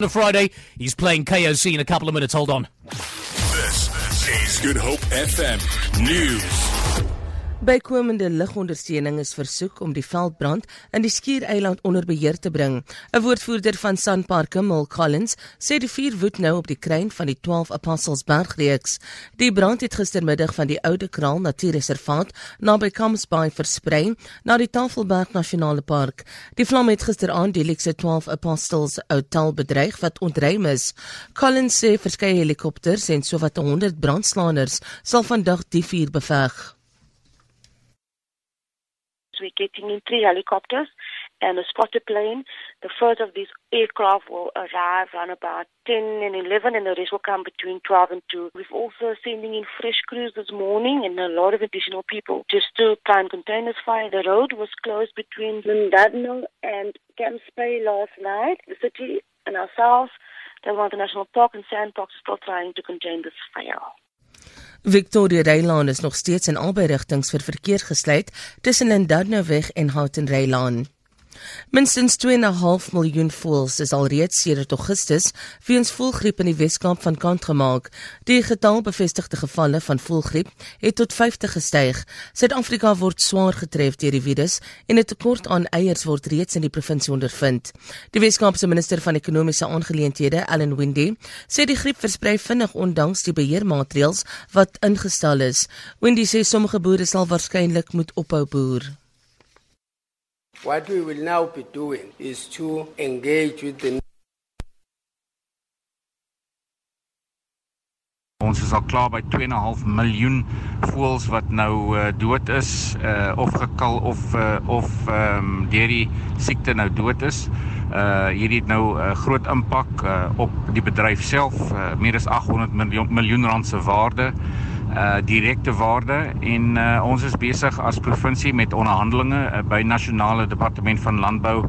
On a Friday, he's playing KOC in a couple of minutes. Hold on. This is Good Hope FM News. Bykomende ligondersteuning is versoek om die veldbrand in die Skiereiland onder beheer te bring. 'n Woordvoerder van Sanparks, Mil Collins, sê die vuur woed nou op die kruin van die 12 Apostles Bergreeks. Die brand het gistermiddag van die Oude Kraal Natuurreservaat naby Kamsbaai versprei na die Tafelberg Nasionale Park. Die vlam het gisteraand die Lexus 12 Apostles hotel bedreig wat ontruim is. Collins sê verskeie helikopters en sowat 100 brandslaners sal vandag die vuur beveg. We're getting in three helicopters and a spotter plane. The first of these aircraft will arrive around about 10 and 11, and the rest will come between 12 and 2. We've also sending in fresh crews this morning and a lot of additional people just to try and contain this fire. The road was closed between Lundadno and Camps Bay last night. The city and ourselves, the National Park and Sand Sandbox, are still trying to contain this fire. Victoria Reilaan is nog steeds in albei rigtings vir verkeer gesluit tussen Lindadnoweg en Houghton Reilaan. Minstens 2.5 miljoen voëls is alreeds sedert Augustus weens voëlgriep in die Weskaap van kant gemaak. Die getal bevestigde gevalle van voëlgriep het tot 50 gestyg. Suid-Afrika word swaar getref deur die virus en 'n tekort aan eiers word reeds in die provinsie ondervind. Die Weskaapse minister van ekonomiese aangeleenthede, Allan Windey, sê die griep versprei vinnig ondanks die beheermaatreëls wat ingestel is. Windey sê sommige boere sal waarskynlik moet ophou boer. What we will now be doing is to engage with the Ons is al klaar by 2.5 miljoen voëls wat nou uh, dood is uh, of gekal of uh, of ehm um, deur die siekte nou dood is. Uh hierdie het nou 'n uh, groot impak uh, op die bedryf self, uh, meer as 800 miljoen, miljoen rand se waarde uh direkte waarde en uh, ons is besig as provinsie met onderhandelinge uh, by nasionale departement van landbou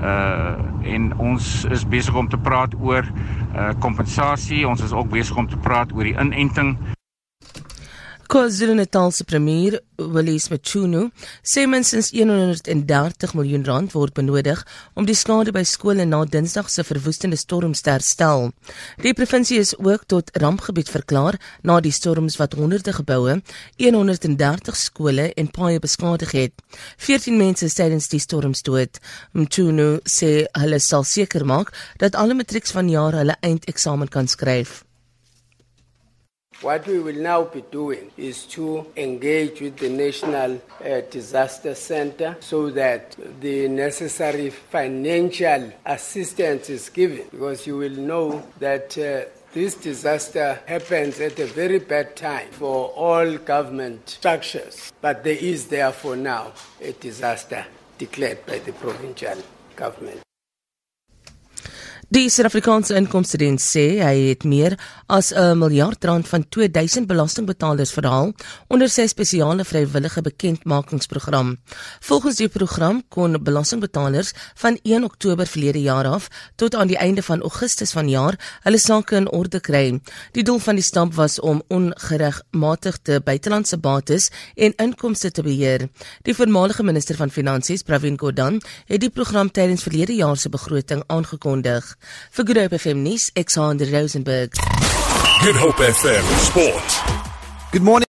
uh en ons is besig om te praat oor uh kompensasie ons is ook besig om te praat oor die inenting KwaZulu-Natal se premier, Willis Machunu, sê minstens 130 miljoen rand word benodig om die skade by skole na Dinsdag se verwoestende storms te herstel. Die provinsie is ook tot rampgebied verklaar na die storms wat honderde geboue, 130 skole en paaie beskadig het. 14 mense is tydens die storms dood. Machunu sê hulle sal seker maak dat alle matrieks van jaar hulle eindeksamen kan skryf. What we will now be doing is to engage with the National uh, Disaster Center so that the necessary financial assistance is given because you will know that uh, this disaster happens at a very bad time for all government structures. But there is therefore now a disaster declared by the provincial government. Die Suid-Afrikaanse Inkomstediens sê hy het meer as 'n miljard rand van 2000 belastingbetalers verhaal onder sy spesiale vrywillige bekendmakingsprogram. Volgens die program kon belastingbetalers van 1 Oktober verlede jaar af tot aan die einde van Augustus vanjaar hulle sake in orde kry. Die doel van die stap was om ongeregmatigde buitelandse bates en inkomste te beheer. Die voormalige minister van Finansies, Pravin Gordhan, het die program tydens verlede jaar se begroting aangekondig. Vir Good Hope FM nuus, Alexander Rosenberg. Good Hope FM Sport. Good morning